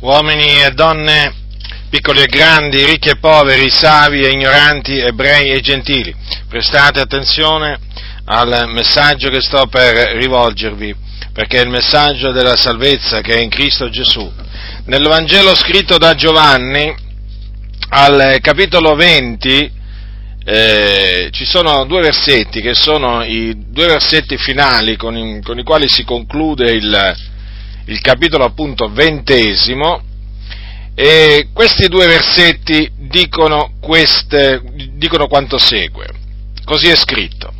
uomini e donne, piccoli e grandi, ricchi e poveri, savi e ignoranti, ebrei e gentili, prestate attenzione al messaggio che sto per rivolgervi, perché è il messaggio della salvezza che è in Cristo Gesù. Nel Vangelo scritto da Giovanni, al capitolo 20, eh, ci sono due versetti che sono i due versetti finali con i, con i quali si conclude il, il capitolo appunto ventesimo, e questi due versetti dicono, queste, dicono quanto segue. Così è scritto.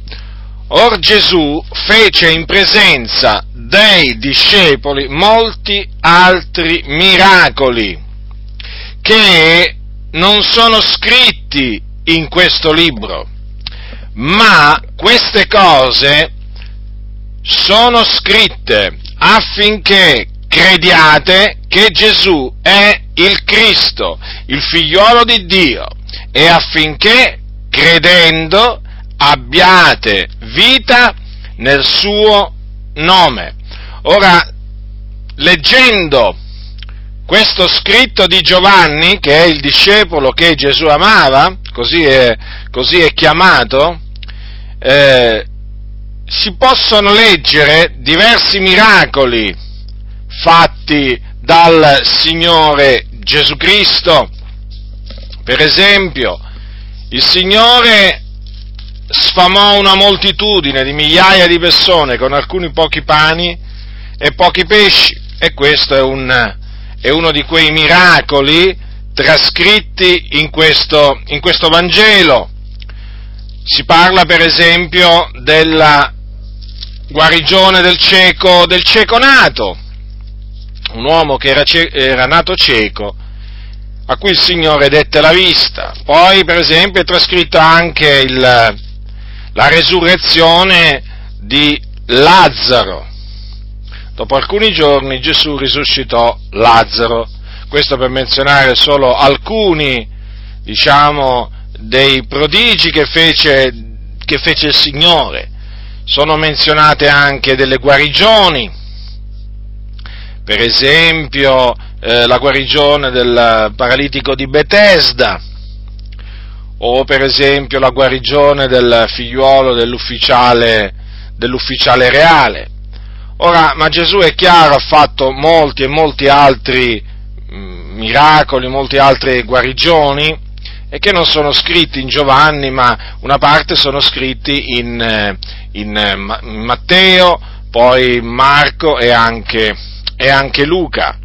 Or Gesù fece in presenza dei discepoli molti altri miracoli che non sono scritti in questo libro, ma queste cose sono scritte affinché crediate che Gesù è il Cristo, il figliuolo di Dio, e affinché credendo abbiate vita nel suo nome. Ora, leggendo questo scritto di Giovanni, che è il discepolo che Gesù amava, così è, così è chiamato, eh, si possono leggere diversi miracoli fatti dal Signore Gesù Cristo. Per esempio, il Signore sfamò una moltitudine di migliaia di persone con alcuni pochi pani e pochi pesci e questo è, un, è uno di quei miracoli trascritti in questo, in questo Vangelo. Si parla per esempio della guarigione del cieco, del cieco nato, un uomo che era, era, nato cieco, a cui il Signore dette la vista. Poi, per esempio, è trascritto anche il, la resurrezione di Lazzaro. Dopo alcuni giorni Gesù risuscitò Lazzaro. Questo per menzionare solo alcuni, diciamo, dei prodigi che fece, che fece il Signore sono menzionate anche delle guarigioni, per esempio eh, la guarigione del paralitico di Bethesda, o per esempio la guarigione del figliuolo dell'ufficiale, dell'ufficiale reale. Ora, ma Gesù è chiaro, ha fatto molti e molti altri mh, mm, miracoli, molte altre guarigioni, e che non sono scritti in Giovanni, ma una parte sono scritti in, eh, eh, in Matteo, poi Marco e anche, e anche Luca.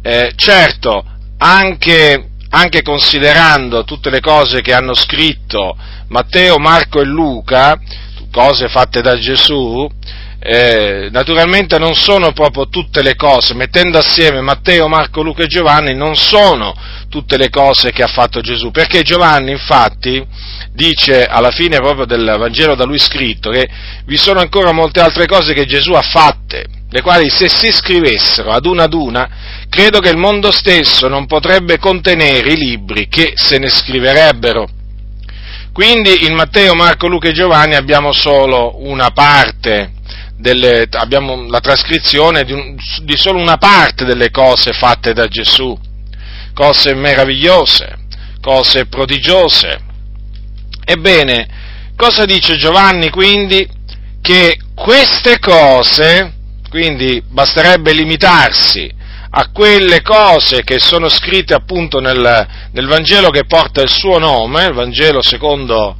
Eh, certo, anche, anche considerando tutte le cose che hanno scritto Matteo, Marco e Luca, cose fatte da Gesù, eh, naturalmente non sono proprio tutte le cose, mettendo assieme Matteo, Marco, Luca e Giovanni, non sono tutte le cose che ha fatto Gesù, perché Giovanni infatti dice alla fine proprio del Vangelo da lui scritto che vi sono ancora molte altre cose che Gesù ha fatte, le quali se si scrivessero ad una ad una, credo che il mondo stesso non potrebbe contenere i libri che se ne scriverebbero. Quindi in Matteo, Marco, Luca e Giovanni abbiamo solo una parte delle, abbiamo la trascrizione di, un, di solo una parte delle cose fatte da Gesù, cose meravigliose, cose prodigiose. Ebbene, cosa dice Giovanni quindi? Che queste cose, quindi basterebbe limitarsi a quelle cose che sono scritte appunto nel, nel Vangelo che porta il suo nome, il Vangelo secondo,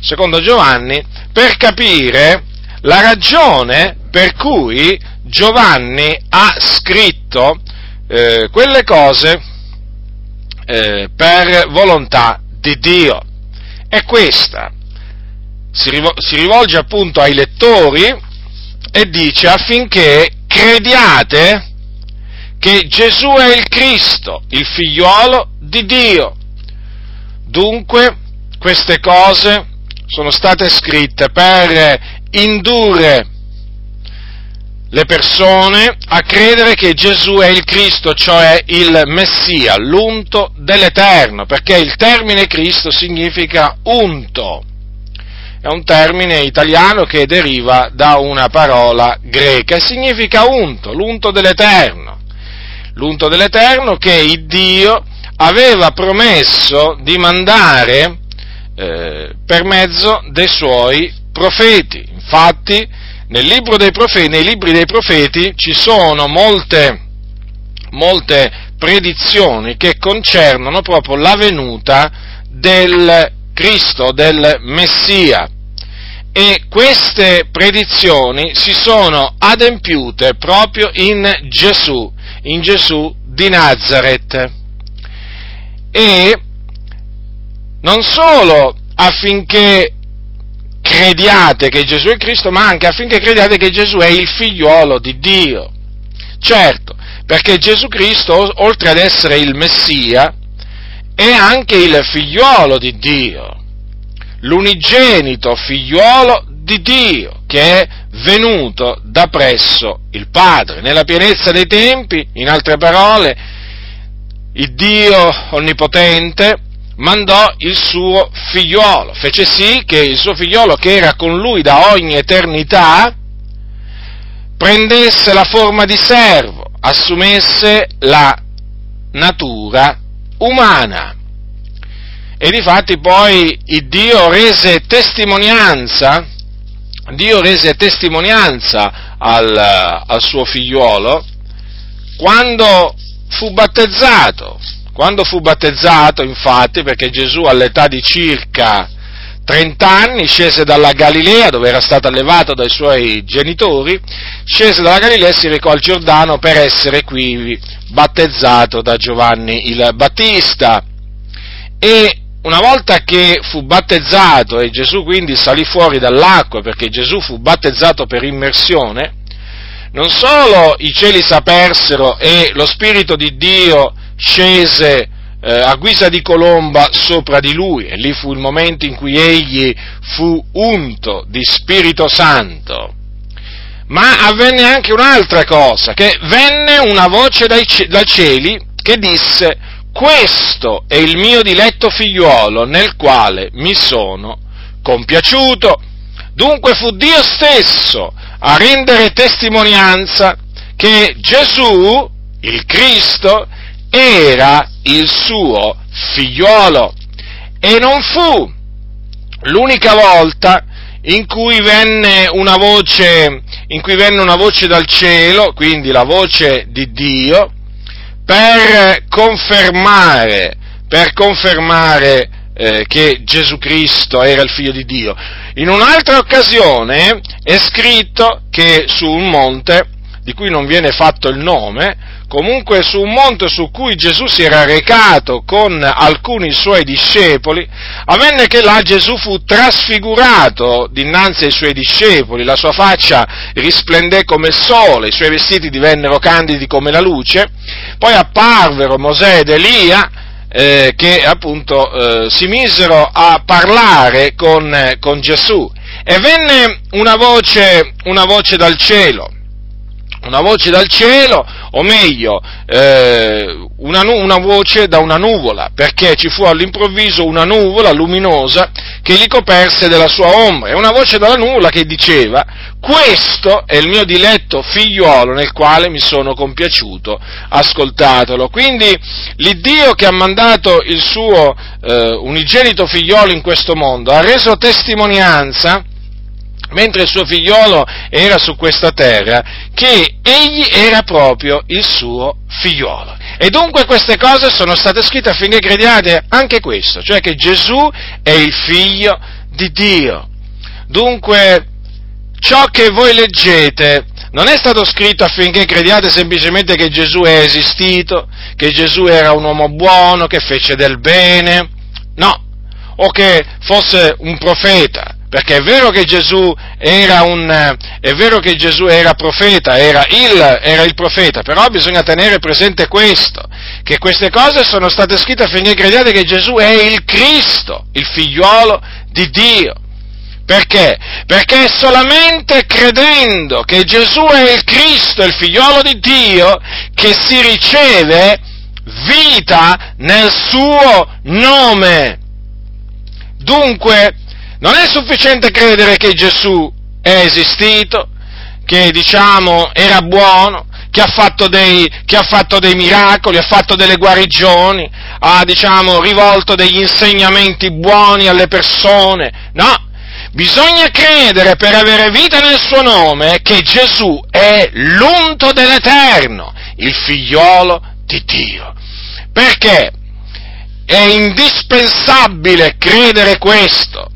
secondo Giovanni, per capire la ragione per cui Giovanni ha scritto eh, quelle cose eh, per volontà di Dio. È questa. Si, rivol- si rivolge appunto ai lettori e dice affinché crediate che Gesù è il Cristo, il figliuolo di Dio. Dunque, queste cose sono state scritte per indurre le persone a credere che Gesù è il Cristo, cioè il Messia, l'unto dell'Eterno, perché il termine Cristo significa unto. È un termine italiano che deriva da una parola greca e significa unto, l'unto dell'Eterno. l'unto dell'Eterno, che il Dio aveva promesso di mandare eh, per mezzo dei suoi profeti. Infatti, profeti, nei libri dei profeti ci sono molte, molte predizioni che concernono proprio la venuta del Cristo, del Messia. E queste predizioni si sono adempiute proprio in Gesù, in Gesù di Nazareth. E non solo affinché crediate che Gesù è Cristo, ma anche affinché crediate che Gesù è il figliuolo di Dio. Certo, perché Gesù Cristo, oltre ad essere il Messia, è anche il figliuolo di Dio, l'unigenito figliuolo di Dio, che è venuto da presso il Padre, nella pienezza dei tempi, in altre parole, il Dio onnipotente mandò il suo figliolo, fece sì che il suo figliolo che era con lui da ogni eternità prendesse la forma di servo, assumesse la natura umana. E difatti poi Dio rese testimonianza, Dio rese testimonianza al, al suo figliolo quando fu battezzato. Quando fu battezzato, infatti, perché Gesù all'età di circa 30 anni scese dalla Galilea, dove era stato allevato dai suoi genitori, scese dalla Galilea e si recò al Giordano per essere qui battezzato da Giovanni il Battista. E una volta che fu battezzato e Gesù quindi salì fuori dall'acqua, perché Gesù fu battezzato per immersione, non solo i cieli s'apersero e lo Spirito di Dio scese eh, a guisa di colomba sopra di lui e lì fu il momento in cui egli fu unto di Spirito Santo. Ma avvenne anche un'altra cosa, che venne una voce dai, dai cieli che disse, questo è il mio diletto figliuolo nel quale mi sono compiaciuto. Dunque fu Dio stesso a rendere testimonianza che Gesù, il Cristo, era il suo figliuolo e non fu l'unica volta in cui venne una voce, venne una voce dal cielo, quindi la voce di Dio, per confermare, per confermare eh, che Gesù Cristo era il figlio di Dio. In un'altra occasione è scritto che su un monte, di cui non viene fatto il nome, comunque su un monte su cui Gesù si era recato con alcuni suoi discepoli, avvenne che là Gesù fu trasfigurato dinanzi ai suoi discepoli, la sua faccia risplendé come il sole, i suoi vestiti divennero candidi come la luce, poi apparvero Mosè ed Elia, eh, che appunto eh, si misero a parlare con, eh, con Gesù. E venne una voce, una voce dal cielo, una voce dal cielo, o meglio, eh, una, una, voce da una nuvola, perché ci fu all'improvviso una nuvola luminosa che li coperse della sua ombra, e una voce dalla nuvola che diceva, questo è il mio diletto figliuolo nel quale mi sono compiaciuto, ascoltatelo. Quindi l'Iddio che ha mandato il suo eh, unigenito figliolo in questo mondo ha reso testimonianza, mentre il suo figliolo era su questa terra, che egli era proprio il suo figliolo. E dunque queste cose sono state scritte affinché crediate anche questo, cioè che Gesù è il figlio di Dio. Dunque, ciò che voi leggete non è stato scritto affinché crediate semplicemente che Gesù è esistito, che Gesù era un uomo buono, che fece del bene, no, o che fosse un profeta, perché è vero che Gesù era un, che Gesù era profeta, era il, era il profeta, però bisogna tenere presente questo, che queste cose sono state scritte affinché crediate che Gesù è il Cristo, il figliuolo di Dio. Perché? Perché è solamente credendo che Gesù è il Cristo, il figliuolo di Dio, che si riceve vita nel suo nome. Dunque, non è sufficiente credere che Gesù è esistito, che diciamo era buono, che ha fatto dei, ha fatto dei miracoli, ha fatto delle guarigioni, ha, diciamo, rivolto degli insegnamenti buoni alle persone. No, Bisogna credere per avere vita nel suo nome che Gesù è l'unto dell'Eterno, il figliolo di Dio. Perché è indispensabile credere questo.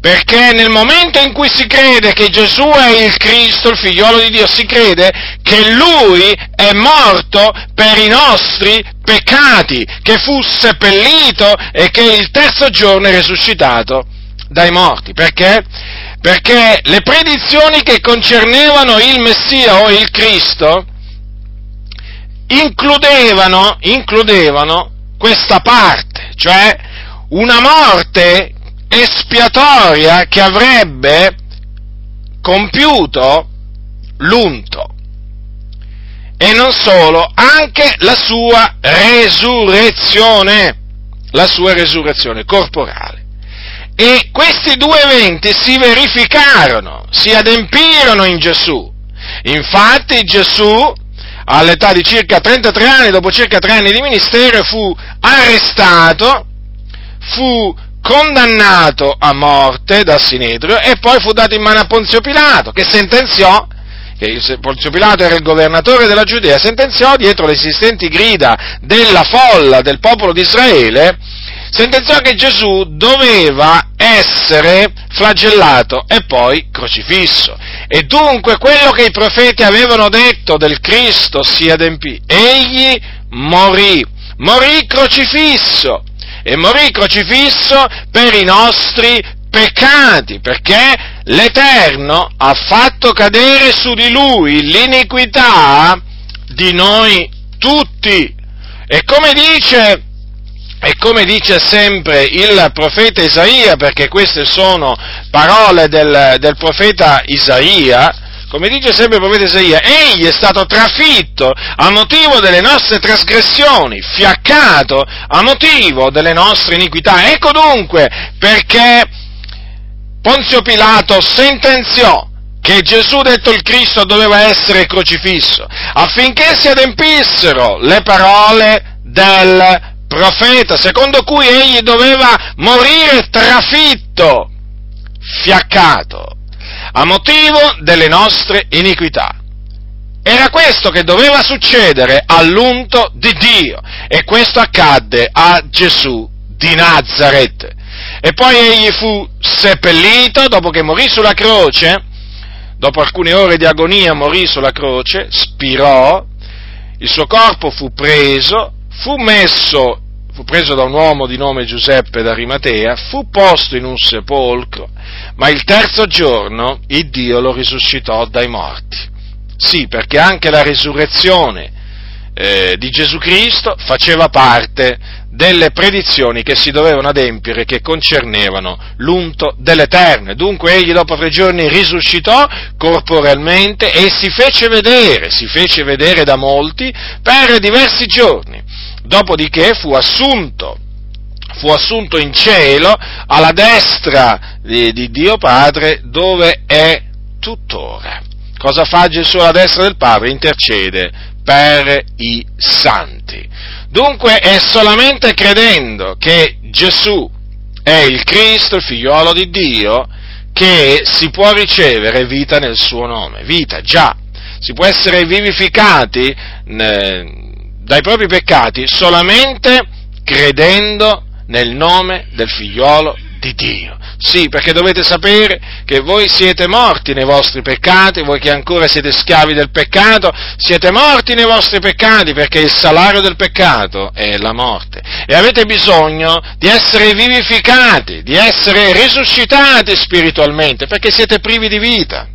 Perché nel momento in cui si crede che Gesù è il Cristo, il figliolo di Dio, si crede che Lui è morto per i nostri peccati, che fu seppellito e che il terzo giorno è risuscitato dai morti. Perché? Perché le predizioni che concernevano il Messia o il Cristo includevano, includevano questa parte, cioè una morte espiatoria che avrebbe compiuto l'unto. E non solo, anche la sua resurrezione, la sua resurrezione corporale. E questi due eventi si verificarono, si adempirono in Gesù. Infatti Gesù, all'età di circa 33 anni, dopo circa tre anni di ministero, fu arrestato, fu condannato a morte da Sinedrio e poi fu dato in mano a Ponzio Pilato, che sentenziò che Ponzio Pilato era il governatore della Giudea, sentenziò dietro le esistenti grida della folla del popolo di Israele sentenziò che Gesù doveva essere flagellato e poi crocifisso. E dunque quello che i profeti avevano detto del Cristo si adempì. Egli morì, morì crocifisso e morì crocifisso per i nostri peccati, perché l'Eterno ha fatto cadere su di lui l'iniquità di noi tutti. E come dice e come dice sempre il profeta Isaia, perché queste sono parole del, del profeta Isaia, come dice sempre il profeta Isaia, egli è stato trafitto a motivo delle nostre trasgressioni, fiaccato a motivo delle nostre iniquità. Ecco dunque perché Ponzio Pilato sentenziò che Gesù detto il Cristo doveva essere crocifisso, affinché si adempissero le parole del profeta, secondo cui egli doveva morire trafitto, fiaccato, a motivo delle nostre iniquità. Era questo che doveva succedere all'unto di Dio e questo accadde a Gesù di Nazareth. E poi egli fu seppellito dopo che morì sulla croce, dopo alcune ore di agonia morì sulla croce, spirò, il suo corpo fu preso, fu messo, fu preso da un uomo di nome Giuseppe d'Arimatea, fu posto in un sepolcro, ma il terzo giorno il Dio lo risuscitò dai morti. Sì, perché anche la risurrezione eh, di Gesù Cristo faceva parte delle predizioni che si dovevano adempiere che concernevano l'unto dell'Eterno. Dunque egli dopo tre giorni risuscitò corporalmente e si fece vedere, si fece vedere da molti per diversi giorni. Dopodiché fu assunto, fu assunto in cielo alla destra di, di Dio Padre dove è tuttora. Cosa fa Gesù alla destra del Padre? Intercede per i santi. Dunque è solamente credendo che Gesù è il Cristo, il figliuolo di Dio, che si può ricevere vita nel suo nome. Vita, già. Si può essere vivificati eh, dai propri peccati solamente credendo nel nome del figliolo di Dio. Sì, perché dovete sapere che voi siete morti nei vostri peccati, voi che ancora siete schiavi del peccato, siete morti nei vostri peccati perché il salario del peccato è la morte. E avete bisogno di essere vivificati, di essere risuscitati spiritualmente, perché siete privi di vita.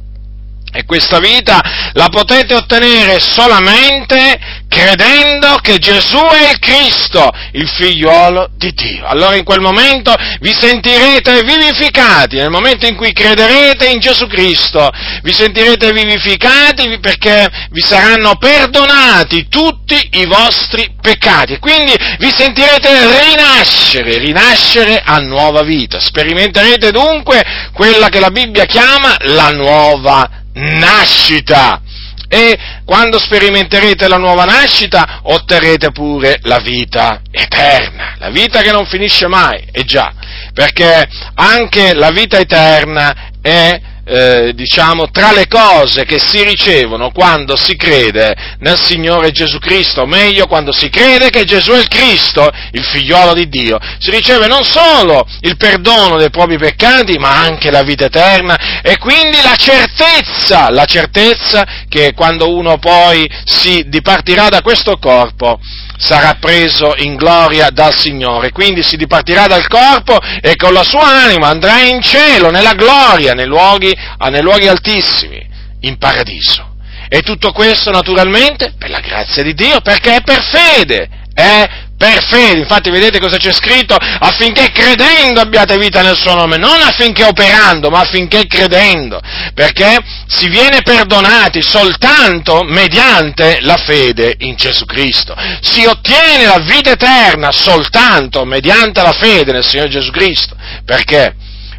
E questa vita la potete ottenere solamente credendo che Gesù è il Cristo, il figliuolo di Dio. Allora in quel momento vi sentirete vivificati, nel momento in cui crederete in Gesù Cristo, vi sentirete vivificati perché vi saranno perdonati tutti i vostri peccati. Quindi vi sentirete rinascere, rinascere a nuova vita. Sperimenterete dunque quella che la Bibbia chiama la nuova vita nascita. E quando sperimenterete la nuova nascita, otterrete pure la vita eterna, la vita che non finisce mai, e già, perché anche la vita eterna è eh, diciamo, tra le cose che si ricevono quando si crede nel Signore Gesù Cristo, o meglio quando si crede che Gesù è il Cristo, il figliolo di Dio, si riceve non solo il perdono dei propri peccati, ma anche la vita eterna e quindi la certezza, la certezza che quando uno poi si dipartirà da questo corpo, sarà preso in gloria dal Signore. Quindi si dipartirà dal corpo e con la sua anima andrà in cielo, nella gloria, nei luoghi, nei luoghi altissimi, in paradiso. E tutto questo naturalmente per la grazia di Dio, perché è per fede, è per fede, infatti vedete cosa c'è scritto? Affinché credendo abbiate vita nel suo nome, non affinché operando, ma affinché credendo, perché si viene perdonati soltanto mediante la fede in Gesù Cristo, si ottiene la vita eterna soltanto mediante la fede nel Signore Gesù Cristo, perché?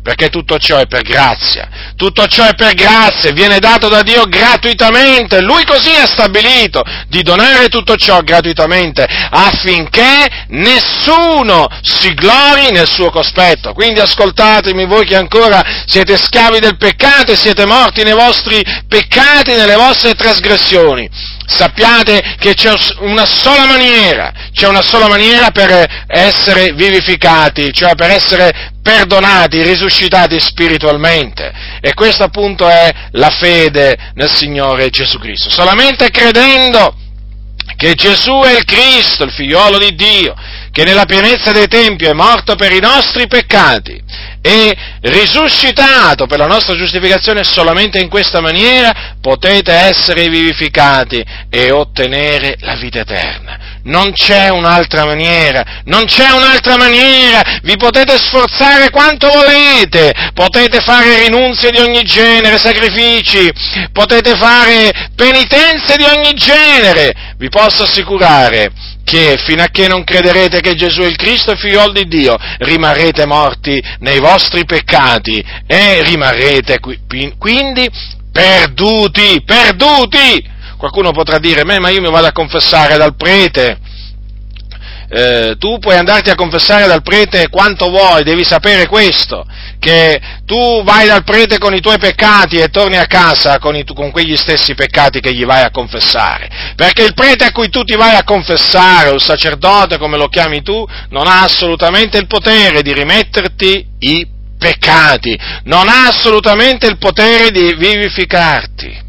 Perché tutto ciò è per grazia, tutto ciò è per grazia, viene dato da Dio gratuitamente, Lui così ha stabilito di donare tutto ciò gratuitamente affinché nessuno si glori nel suo cospetto. Quindi ascoltatemi voi che ancora siete schiavi del peccato e siete morti nei vostri peccati, nelle vostre trasgressioni sappiate che c'è una sola maniera, c'è una sola maniera per essere vivificati, cioè per essere perdonati, risuscitati spiritualmente. E questa appunto è la fede nel Signore Gesù Cristo. Solamente credendo che Gesù è il Cristo, il figliolo di Dio, che nella pienezza dei tempi è morto per i nostri peccati e risuscitato per la nostra giustificazione solamente in questa maniera potete essere vivificati e ottenere la vita eterna. Non c'è un'altra maniera, non c'è un'altra maniera, vi potete sforzare quanto volete, potete fare rinunzie di ogni genere, sacrifici, potete fare penitenze di ogni genere, vi posso assicurare che fino a che non crederete che Gesù è il Cristo e figliol di Dio, rimarrete morti nei vostri peccati e rimarrete quindi perduti, perduti! Qualcuno potrà dire, ma io mi vado a confessare dal prete, eh, tu puoi andarti a confessare dal prete quanto vuoi, devi sapere questo, che tu vai dal prete con i tuoi peccati e torni a casa con, i, con, quegli stessi peccati che gli vai a confessare, perché il prete a cui tu ti vai a confessare, o il sacerdote come lo chiami tu, non ha assolutamente il potere di rimetterti i peccati, non ha assolutamente il potere di vivificarti,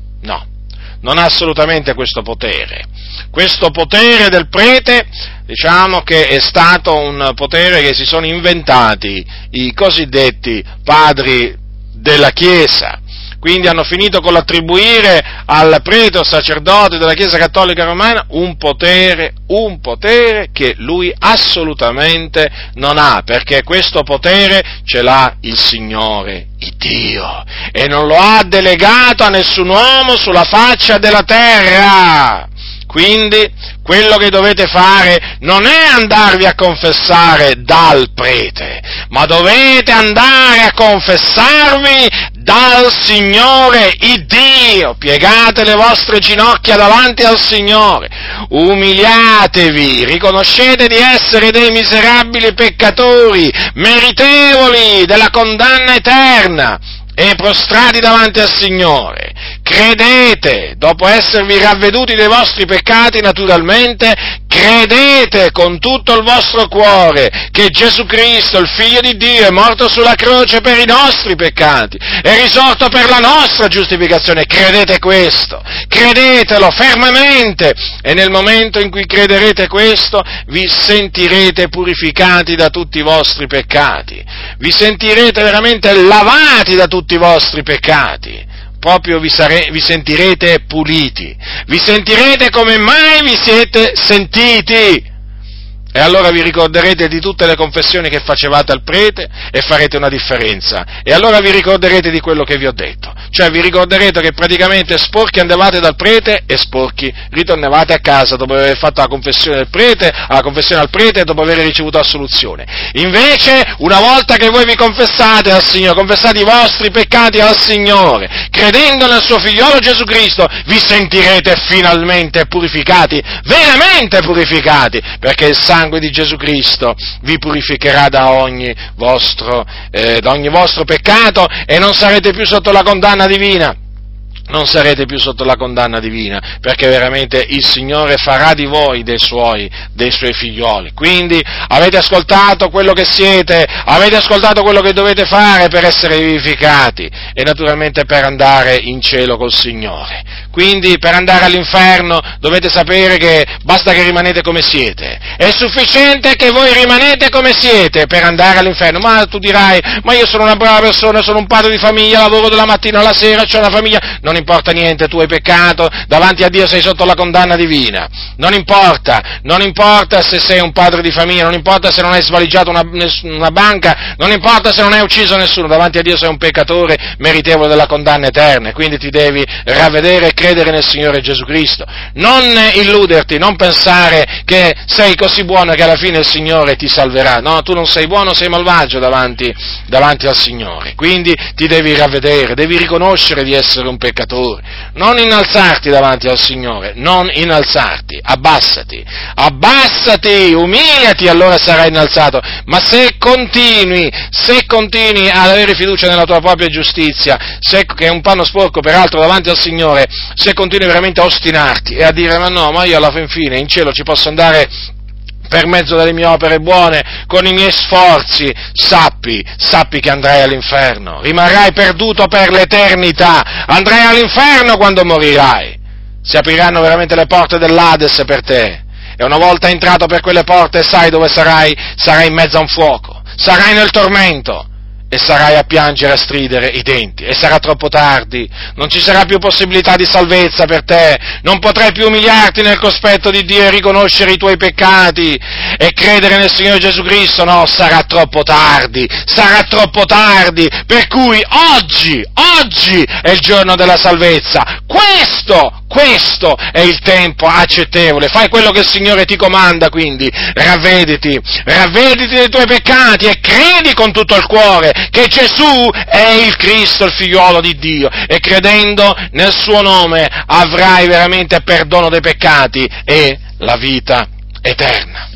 non ha assolutamente questo potere. Questo potere del prete diciamo che è stato un potere che si sono inventati i cosiddetti padri della Chiesa. Quindi hanno finito con l'attribuire al prete o sacerdote della Chiesa Cattolica Romana un potere, un potere che lui assolutamente non ha, perché questo potere ce l'ha il Signore, Dio, e non lo ha delegato a nessun uomo sulla faccia della terra. Quindi quello che dovete fare non è andarvi a confessare dal prete, ma dovete andare a confessarvi dal Signore il Dio. Piegate le vostre ginocchia davanti al Signore, umiliatevi, riconoscete di essere dei miserabili peccatori, meritevoli della condanna eterna e prostrati davanti al Signore, credete, dopo esservi ravveduti dei vostri peccati naturalmente, credete con tutto il vostro cuore che Gesù Cristo, il Figlio di Dio, è morto sulla croce per i nostri peccati, è risorto per la nostra giustificazione, credete questo, credetelo fermamente e nel momento in cui crederete questo vi sentirete purificati da tutti i vostri peccati, vi sentirete veramente lavati da tutti i vostri peccati, proprio vi, sare, vi sentirete puliti, vi sentirete come mai vi siete sentiti. E allora vi ricorderete di tutte le confessioni che facevate al prete e farete una differenza. E allora vi ricorderete di quello che vi ho detto. Cioè vi ricorderete che praticamente sporchi andavate dal prete e sporchi ritornavate a casa dopo aver fatto la confessione, prete, la confessione al prete e dopo aver ricevuto assoluzione. Invece, una volta che voi vi confessate al Signore, confessate i vostri peccati al Signore, credendo nel suo figliolo Gesù Cristo, vi sentirete finalmente purificati, veramente purificati, perché il sangue sangue di Gesù Cristo vi purificherà da ogni vostro, eh, da ogni vostro peccato e non sarete più sotto la condanna divina non sarete più sotto la condanna divina, perché veramente il Signore farà di voi dei suoi, dei suoi figlioli. Quindi avete ascoltato quello che siete, avete ascoltato quello che dovete fare per essere vivificati e naturalmente per andare in cielo col Signore. Quindi per andare all'inferno dovete sapere che basta che rimanete come siete. È sufficiente che voi rimanete come siete per andare all'inferno. Ma tu dirai, ma io sono una brava persona, sono un padre di famiglia, lavoro dalla mattina alla sera, ho una famiglia. Non importa niente, tu hai peccato, davanti a Dio sei sotto la condanna divina. Non importa, non importa se sei un padre di famiglia, non importa se non hai svaligiato una, una banca, non importa se non hai ucciso nessuno, davanti a Dio sei un peccatore meritevole della condanna eterna. Quindi ti devi ravvedere e credere nel Signore Gesù Cristo. Non illuderti, non pensare che sei così buono che alla fine il Signore ti salverà. No, tu non sei buono, sei malvagio davanti, davanti al Signore. Quindi ti devi ravvedere, devi riconoscere di essere un peccatore, non innalzarti davanti al Signore, non innalzarti, abbassati, abbassati, umiliati, allora sarai innalzato, ma se continui, se continui ad avere fiducia nella tua propria giustizia, se, che è un panno sporco peraltro davanti al Signore, se continui veramente a ostinarti e a dire ma no, ma io alla fin fine in cielo ci posso andare per mezzo delle mie opere buone, con i miei sforzi, sappi, sappi che andrai all'inferno, rimarrai perduto per l'eternità, andrai all'inferno quando morirai. Si apriranno veramente le porte dell'Ades per te. E una volta entrato per quelle porte sai dove sarai? Sarai in mezzo a un fuoco, sarai nel tormento e sarai a piangere, a stridere i denti, e sarà troppo tardi, non ci sarà più possibilità di salvezza per te, non potrai più umiliarti nel cospetto di Dio e riconoscere i tuoi peccati. E credere nel Signore Gesù Cristo, no, sarà troppo tardi, sarà troppo tardi, per cui oggi, oggi è il giorno della salvezza, questo, questo è il tempo accettevole, fai quello che il Signore ti comanda quindi, ravvediti, ravvediti dei tuoi peccati e credi con tutto il cuore che Gesù è il Cristo, il figliuolo di Dio, e credendo nel suo nome avrai veramente perdono dei peccati e la vita eterna.